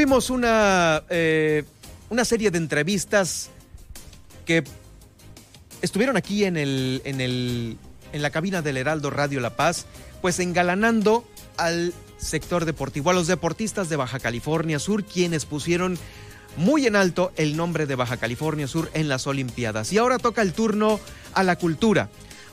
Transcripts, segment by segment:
Fuimos una, eh, una serie de entrevistas que estuvieron aquí en, el, en, el, en la cabina del Heraldo Radio La Paz, pues engalanando al sector deportivo, a los deportistas de Baja California Sur, quienes pusieron muy en alto el nombre de Baja California Sur en las Olimpiadas. Y ahora toca el turno a la cultura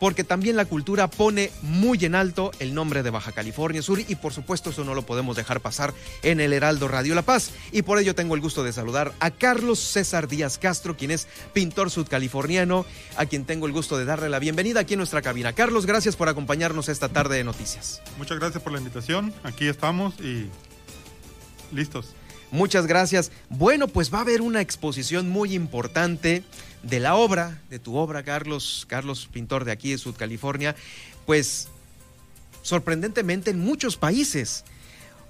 porque también la cultura pone muy en alto el nombre de Baja California Sur y por supuesto eso no lo podemos dejar pasar en el Heraldo Radio La Paz. Y por ello tengo el gusto de saludar a Carlos César Díaz Castro, quien es pintor sudcaliforniano, a quien tengo el gusto de darle la bienvenida aquí en nuestra cabina. Carlos, gracias por acompañarnos esta tarde de noticias. Muchas gracias por la invitación, aquí estamos y listos. Muchas gracias. Bueno, pues va a haber una exposición muy importante de la obra, de tu obra, Carlos, Carlos, pintor de aquí de Sud California, pues sorprendentemente en muchos países.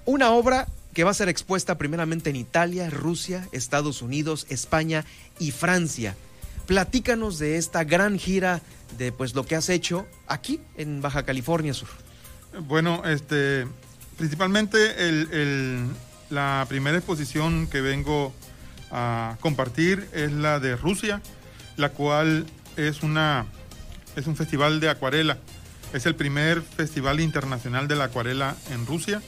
Una obra que va a ser expuesta primeramente en Italia, Rusia, Estados Unidos, España y Francia. Platícanos de esta gran gira de pues lo que has hecho aquí en Baja California Sur. Bueno, este principalmente el la primera exposición que vengo a compartir es la de Rusia, la cual es, una, es un festival de acuarela. Es el primer festival internacional de la acuarela en Rusia.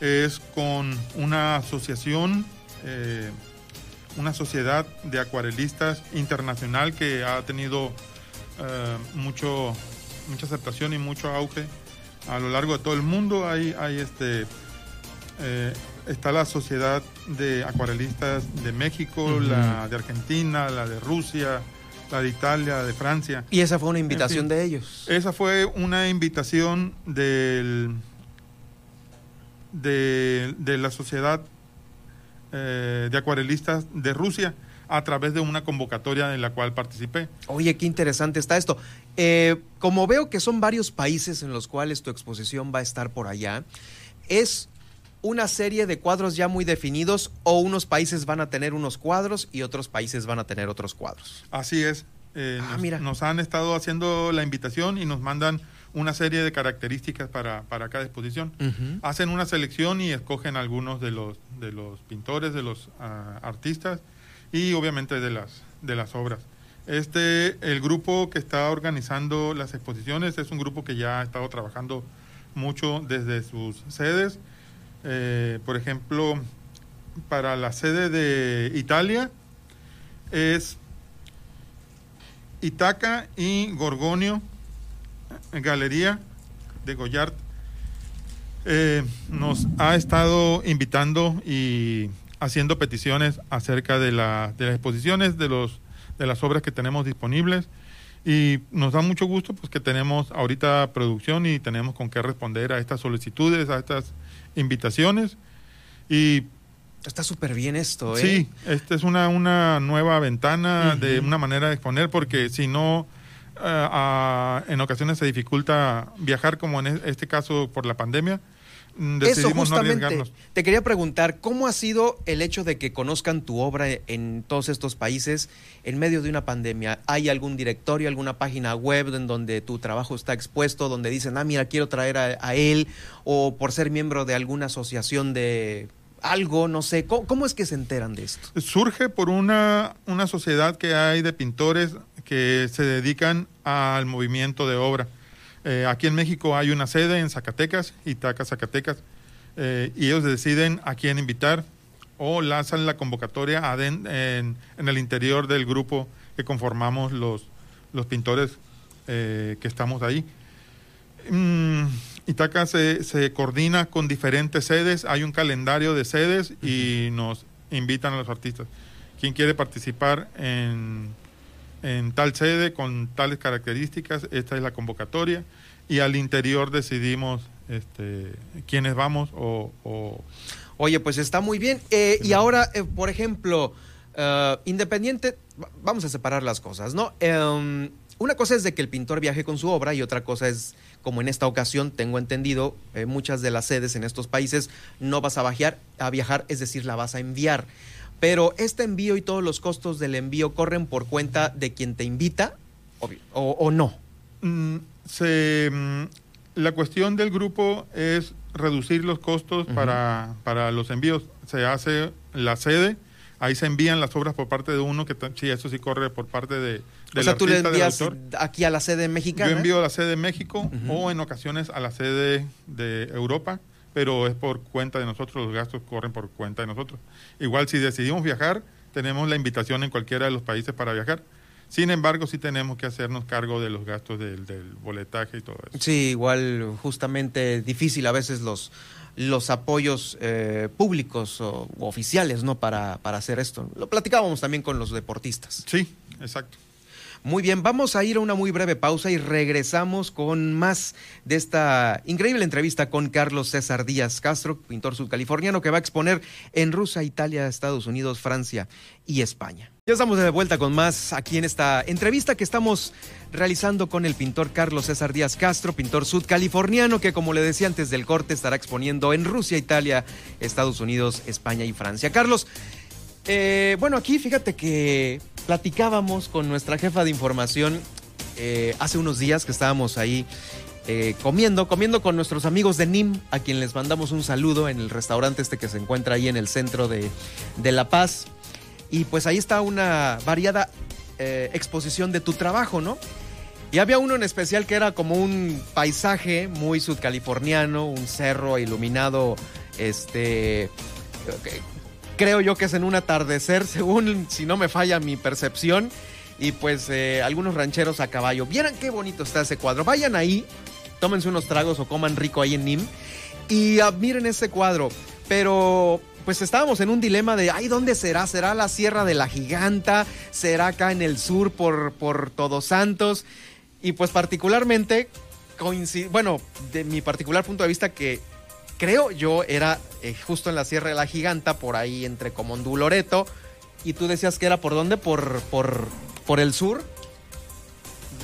Es con una asociación, eh, una sociedad de acuarelistas internacional que ha tenido eh, mucho, mucha aceptación y mucho auge a lo largo de todo el mundo. Hay, hay este, eh, está la Sociedad de Acuarelistas de México, la de Argentina, la de Rusia, la de Italia, la de Francia. ¿Y esa fue una invitación de ellos? Esa fue una invitación del, de, la Sociedad eh, de Acuarelistas de Rusia a través de una convocatoria en la cual participé. Oye, qué interesante está esto. Eh, como veo que son varios países en los cuales tu exposición va a estar por allá, ¿es una serie de cuadros ya muy definidos o unos países van a tener unos cuadros y otros países van a tener otros cuadros. Así es. Eh, ah, nos, mira. nos, han estado haciendo la invitación y nos mandan una serie de características para, para cada exposición. Hacen una selección y escogen algunos de los, de los pintores, de los ah, artistas y obviamente de las, de las obras. Este, el grupo que está organizando las exposiciones es un grupo que ya ha estado trabajando mucho desde sus sedes eh, por ejemplo, para la sede de Italia es Itaca y Gorgonio, Galería de Goyard. Eh, nos ha estado invitando y haciendo peticiones acerca de, la, de las exposiciones, de, los, de las obras que tenemos disponibles. Y nos da mucho gusto pues que tenemos ahorita producción y tenemos con qué responder a estas solicitudes, a estas invitaciones y Está súper bien esto, ¿eh? Sí, esta es una, una nueva ventana de una manera de exponer, porque si no, eh, en ocasiones se dificulta viajar, como en este caso por la pandemia. Mm, Eso justamente, te quería preguntar, ¿cómo ha sido el hecho de que conozcan tu obra en todos estos países en medio de una pandemia? ¿Hay algún directorio, alguna página web en donde tu trabajo está expuesto, donde dicen, ah, mira, quiero traer a, él, o por ser miembro de alguna asociación de algo, no sé, ¿cómo, es que se enteran de esto? Surge por una, una sociedad que hay de pintores que se dedican al movimiento de obra. Eh, aquí en México hay una sede en Zacatecas, Itaca, Zacatecas, eh, y ellos deciden a quién invitar o lanzan la convocatoria en, el interior del grupo que conformamos los, los pintores eh, que estamos ahí. Mm, Itaca se, se, coordina con diferentes sedes, hay un calendario de sedes y nos invitan a los artistas. ¿Quién quiere participar en en tal sede con tales características, esta es la convocatoria y al interior decidimos este, quiénes vamos o, Oye, pues está muy bien. Eh, y ahora, eh, por ejemplo, uh, independiente, vamos a separar las cosas, ¿no? Em, una cosa es de que el pintor viaje con su obra y otra cosa es, como en esta ocasión, tengo entendido, eh, muchas de las sedes en estos países no vas a viajar, a viajar, es decir, la vas a enviar. Pero este envío y todos los costos del envío corren por cuenta de quien te invita o, no. Mm, se, mm, la cuestión del grupo es reducir los costos para, para, los envíos. se hace la sede, ahí se envían las obras por parte de uno, que sí, eso sí corre por parte de... o sea, tú le envías aquí a la sede mexicana. Yo envío a la sede de México o en ocasiones a la sede de Europa, pero es por cuenta de nosotros, los gastos corren por cuenta de nosotros. Igual si decidimos viajar, tenemos la invitación en cualquiera de los países para viajar. Sin embargo, sí tenemos que hacernos cargo de los gastos del, del boletaje y todo eso. Sí, igual justamente difícil a veces los, los apoyos eh, públicos o, oficiales no para, para hacer esto. Lo platicábamos también con los deportistas. Sí, exacto. Muy bien, vamos a ir a una muy breve pausa y regresamos con más de esta increíble entrevista con Carlos César Díaz Castro, pintor sudcaliforniano que va a exponer en Rusia, Italia, Estados Unidos, Francia y España. Ya estamos de vuelta con más aquí en esta entrevista que estamos realizando con el pintor Carlos César Díaz Castro, pintor sudcaliforniano que como le decía antes del corte estará exponiendo en Rusia, Italia, Estados Unidos, España y Francia. Carlos, eh, bueno, aquí fíjate que platicábamos con nuestra jefa de información eh, hace unos días que estábamos ahí eh, comiendo, comiendo con nuestros amigos de NIM, a quien les mandamos un saludo en el restaurante este que se encuentra ahí en el centro de, La Paz. Y pues ahí está una variada exposición de tu trabajo, ¿no? Y había uno en especial que era como un paisaje muy sudcaliforniano, un cerro iluminado, este, creo yo que es en un atardecer, según si no me falla mi percepción. Y pues eh, algunos rancheros a caballo. Vieran qué bonito está ese cuadro. Vayan ahí, tómense unos tragos o coman rico ahí en NIM y admiren ese cuadro. Pero pues estábamos en un dilema de, ay, ¿dónde será? ¿Será la Sierra de la Giganta? ¿Será acá en el sur por, por Todos Santos? Y pues particularmente, bueno, de mi particular punto de vista que creo yo era eh, justo en la Sierra de la Giganta, por ahí entre Comondú Loreto. Y tú decías que era por dónde? Por, por, por el sur.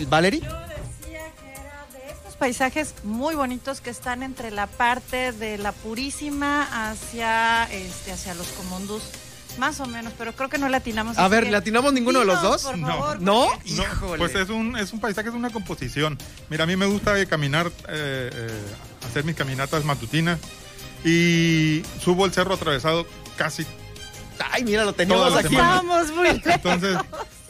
¿Valerie? Yo decía que era de estos paisajes muy bonitos que están entre la parte de la Purísima hacia, este, hacia los Comondús. Más o menos, pero creo que no latinamos. A ver, ¿latinamos ninguno de los dos? Por No. favor, ¿No? porque- Híjole. Pues es un, es un paisaje, es una composición. Mira, a mí me gusta caminar, eh, eh, hacer mis caminatas matutinas y subo el cerro atravesado casi. Ay, mira, lo teníamos aquí. muy lejos. Entonces,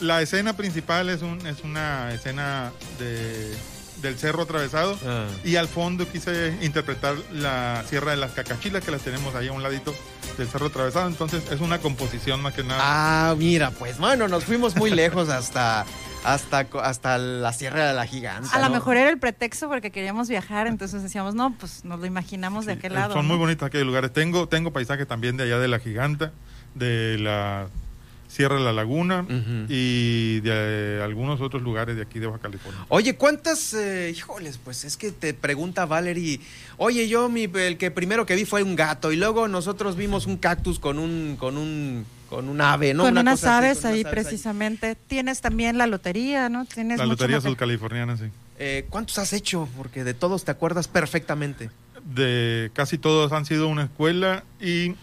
la escena principal es, un, es una escena de, del cerro atravesado Ah. y al fondo quise interpretar la Sierra de las Cacachilas que las tenemos ahí a un ladito del cerro atravesado. Entonces, es una composición más que nada. Ah, mira, pues bueno, nos fuimos muy lejos hasta, hasta, hasta la Sierra de la Giganta. A lo ¿no? mejor era el pretexto porque queríamos viajar, entonces decíamos, no, pues nos lo imaginamos de aquel eh, lado. Son ¿no? muy bonitos aquellos lugares. Tengo, tengo paisajes también de allá de la Giganta, de la Sierra de la Laguna y de eh, algunos otros lugares de aquí de Baja California. Oye, ¿cuántas? eh, híjoles, pues es que te pregunta Valerie. Oye, yo mi, el que primero que vi fue un gato y luego nosotros vimos un cactus con un con un con un ave, ¿no? con Una unas cosa así, aves unas ahí precisamente. Tienes también la lotería, ¿no? Tienes La Lotería. Sudcaliforniana, sí. Eh, ¿Cuántos has hecho? Porque de todos te acuerdas perfectamente. De casi todos han sido una escuela y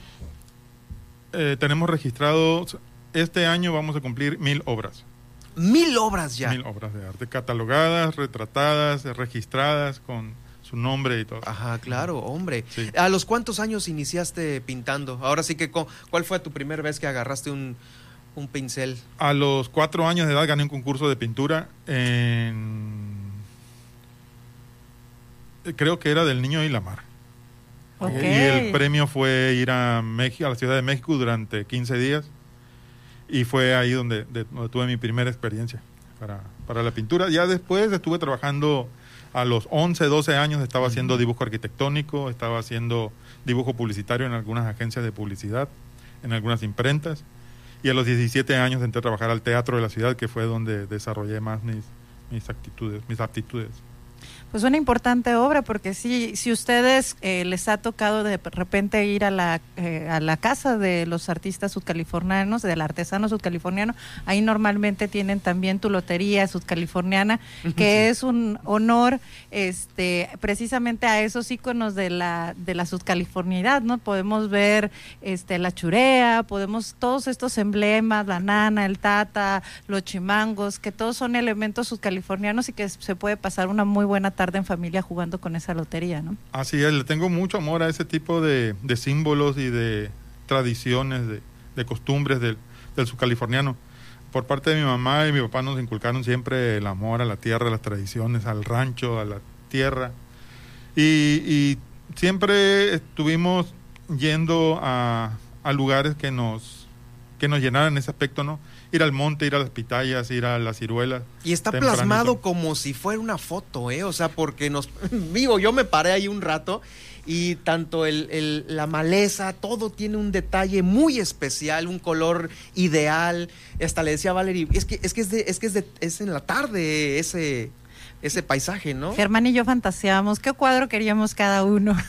eh, tenemos registrados, este año vamos a cumplir mil obras. Mil obras ya. Mil obras de arte, catalogadas, retratadas, registradas con su nombre y todo. Ajá, claro, hombre. Sí. ¿A los cuántos años iniciaste pintando? Ahora sí que, ¿cuál fue tu primera vez que agarraste un, un pincel? A los cuatro años de edad gané un concurso de pintura en... eh, Creo que era del Niño y la Mar. Ok. Y el premio fue ir a México, a la Ciudad de México durante 15 días. Y fue ahí donde, de- donde tuve mi primera experiencia para, para la pintura. Ya después estuve trabajando a los 11, 12 años, estaba haciendo dibujo arquitectónico, estaba haciendo dibujo publicitario en algunas agencias de publicidad, en algunas imprentas. Y a los 17 años entré a trabajar al teatro de la ciudad, que fue donde desarrollé más mis, mis actitudes, mis aptitudes. Pues una importante obra, porque sí, si ustedes eh, les ha tocado de repente ir a la, eh, a la casa de los artistas sudcalifornianos, del artesano sudcaliforniano, ahí normalmente tienen también tu lotería sudcaliforniana, que es un honor este precisamente a esos íconos de la, de la sudcalifornianidad, ¿no? Podemos ver este la churea, podemos todos estos emblemas, la nana, el tata, los chimangos, que todos son elementos sudcalifornianos y que se puede pasar una muy buena tarde en familia jugando con esa lotería, ¿no? Así es, le tengo mucho amor a ese tipo de, de símbolos y de, tradiciones, de, de costumbres del, del subcaliforniano. Por parte de mi mamá y mi papá nos inculcaron siempre el amor a la tierra, a las tradiciones, al rancho, a la tierra. Y, y siempre estuvimos yendo a, a lugares que nos, que nos llenaran ese aspecto, ¿no? Ir al monte, ir a las pitayas, ir a las ciruelas. Y está tempranito. plasmado como si fuera una foto, ¿eh? O sea, porque nos. Digo, yo me paré ahí un rato y tanto el, el- la maleza, todo tiene un detalle muy especial, un color ideal. Hasta le decía a Valerie, es que es, que es, de, es, que es, de, es en la tarde ese, ese paisaje, ¿no? Germán y yo fantaseábamos qué cuadro queríamos cada uno.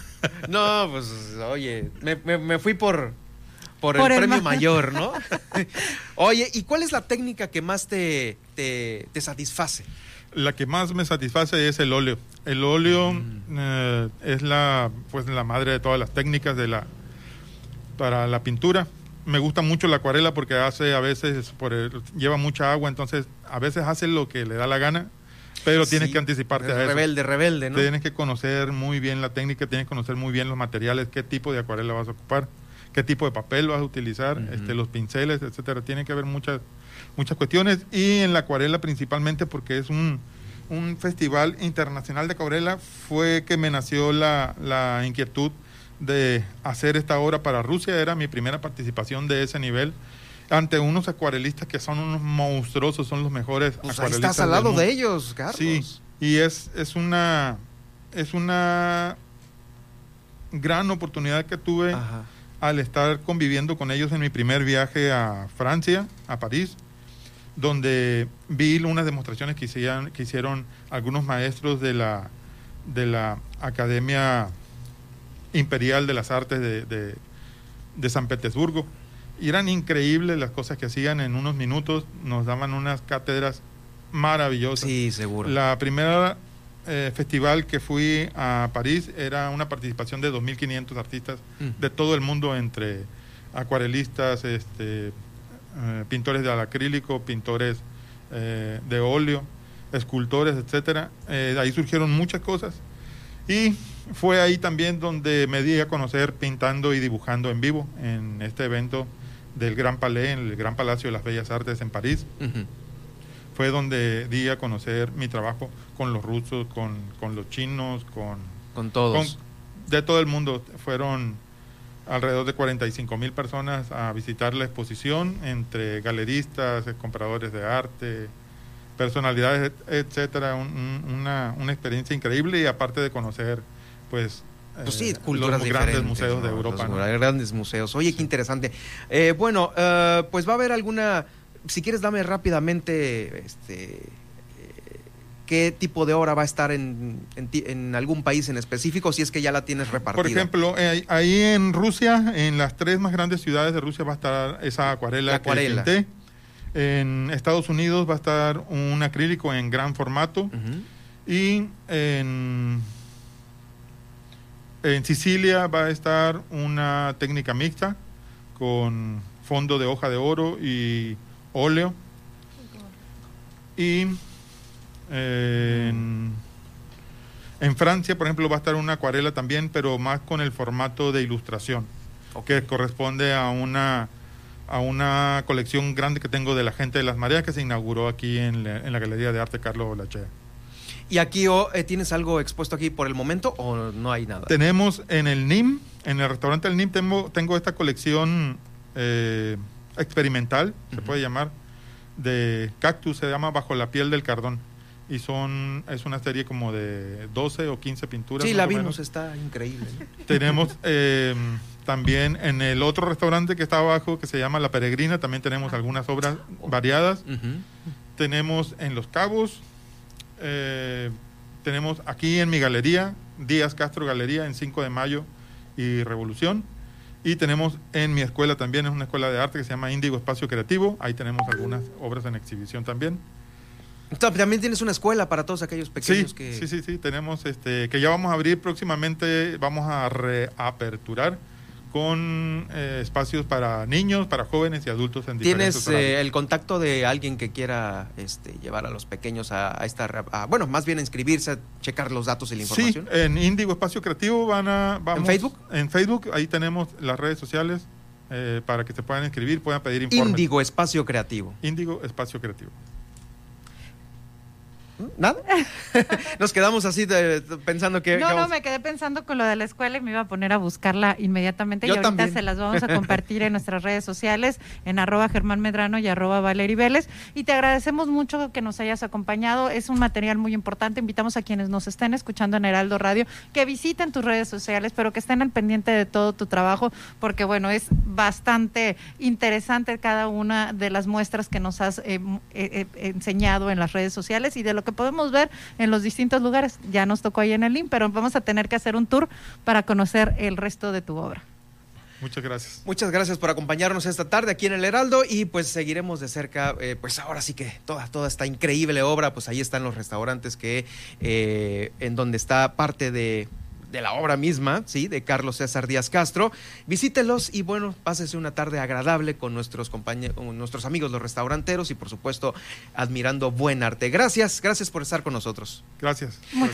No, pues, oye, me, me- me fui por, por, Por el, el premio ma- mayor, ¿no? oye, ¿y cuál es la técnica que más te, te, te satisface? La que más me satisface es el óleo. El óleo Mm. eh, es la, pues, la madre de todas las técnicas de la, para la pintura. Me gusta mucho la acuarela porque hace a veces, por el- lleva mucha agua, entonces a veces hace lo que le da la gana, pero tienes Sí, que anticiparte a eso. Rebelde, rebelde, ¿no? Tienes que conocer muy bien la técnica, tienes que conocer muy bien los materiales, qué tipo de acuarela vas a ocupar, qué tipo de papel vas a utilizar, este, los pinceles, etcétera. Tiene que haber muchas, muchas cuestiones. Y en la acuarela principalmente porque es un, un festival internacional de acuarela, fue que me nació la, la inquietud de hacer esta obra para Rusia. Era mi primera participación de ese nivel ante unos acuarelistas que son unos monstruosos, son los mejores Pues acuarelistas estás al lado de ellos, Carlos. Sí, y es, es una es una gran oportunidad que tuve Ajá. Al estar conviviendo con ellos en mi primer viaje a Francia, a París, donde vi unas demostraciones que hicieron, que hicieron algunos maestros de la, de la Academia Imperial de las Artes de, de- de San Petersburgo. Y eran increíbles las cosas que hacían en unos minutos, nos daban unas cátedras maravillosas. Sí, seguro. La primera eh, festival que fui a París era una participación de 2.500 artistas Mm. de todo el mundo, entre acuarelistas, este, eh, pintores de acrílico, pintores eh, de óleo, escultores. Eh, ahí surgieron muchas cosas y fue ahí también donde me di a conocer pintando y dibujando en vivo en este evento del Gran Palais, en el Gran Palacio de las Bellas Artes en París. Fue donde di a conocer mi trabajo con los rusos, con, con los chinos, con, Con todos. con- de todo el mundo. Fueron alrededor de 45 mil personas a visitar la exposición, entre galeristas, eh, compradores de arte, personalidades, et- etcétera. Un- un- una, una experiencia increíble y aparte de conocer, pues, Pues sí, eh, culturas los grandes museos de ¿no? Europa. Los ¿no? grandes museos. Oye, qué interesante. Eh, bueno, eh, pues va a haber alguna. Si quieres, dame rápidamente. Este. eh, ¿Qué tipo de obra va a estar en, en, algún país en específico? Si es que ya la tienes repartida. Por ejemplo, eh, ahí en Rusia, en las tres más grandes ciudades de Rusia va a estar esa acuarela, La acuarela. que pinté. En Estados Unidos va a estar un acrílico en gran formato. Y en, en Sicilia va a estar una técnica mixta con fondo de hoja de oro y óleo. Y en, en Francia, por ejemplo, va a estar una acuarela también, pero más con el formato de ilustración, que corresponde a una a una colección grande que tengo de la gente de las mareas que se inauguró aquí en la, en la Galería de Arte Carlos Bolachea. ¿Y aquí oh, eh, tienes algo expuesto aquí por el momento o no hay nada? Tenemos en el NIM, en el restaurante del NIM, tengo, tengo esta colección eh, experimental, se puede llamar, de cactus, se llama Bajo la piel del cardón. Y son, es una serie como de 12 o 15 pinturas. Sí, la vimos, menos. está increíble. ¿no? Tenemos eh, también en el otro restaurante que está abajo, que se llama La Peregrina, también tenemos algunas obras variadas. Ujú. Tenemos en Los Cabos, eh, tenemos aquí en mi galería, Díaz Castro Galería, en 5 de mayo y Revolución. Y tenemos en mi escuela también, es una escuela de arte que se llama Índigo Espacio Creativo. Ahí tenemos algunas obras en exhibición también. Entonces, También tienes una escuela para todos aquellos Sí, pequeños que... sí, sí, sí, tenemos este, que ya vamos a abrir próximamente, vamos a reaperturar con eh, espacios para niños, para jóvenes y adultos en diferentes ¿Tienes eh, el contacto de alguien que quiera este, llevar a los pequeños a, a esta... a- bueno, más bien a inscribirse, a checar los datos y la Sí, información? en Índigo Espacio Creativo van a... Vamos, Facebook? En Facebook, ahí tenemos las redes sociales. eh, para que se puedan inscribir, puedan pedir informes. Índigo Espacio Creativo. Índigo Espacio Creativo. ¿Nada? Nos quedamos así de- pensando que... No, no, me quedé pensando con lo de la escuela y me iba a poner a buscarla inmediatamente. Yo y ahorita también. se las vamos a compartir en nuestras redes sociales, en arroba Germán Medrano y arroba Valery Vélez. Y te agradecemos mucho que nos hayas acompañado. Es un material muy importante. Invitamos a quienes nos estén escuchando en Heraldo Radio que visiten tus redes sociales, pero que estén al pendiente de todo tu trabajo, porque bueno, es bastante interesante cada una de las muestras que nos has eh, eh, eh, enseñado en las redes sociales y de lo que podemos ver en los distintos lugares. Ya nos tocó ahí en el link, pero vamos a tener que hacer un tour para conocer el resto de tu obra. Muchas gracias. Muchas gracias por acompañarnos esta tarde aquí en el Heraldo y pues seguiremos de cerca, eh, pues ahora sí que toda, toda esta increíble obra, pues ahí están los restaurantes que, eh, en donde está parte de, de la obra misma, ¿sí? De Carlos César Díaz Castro. Visítelos y bueno, pásese una tarde agradable con nuestros compañeros, con nuestros amigos los restauranteros y por supuesto admirando buen arte. Gracias, gracias por estar con nosotros. Gracias.